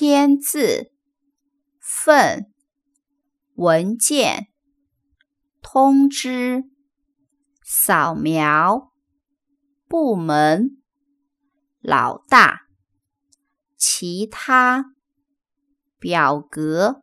签字份文件通知扫描部门老大其他表格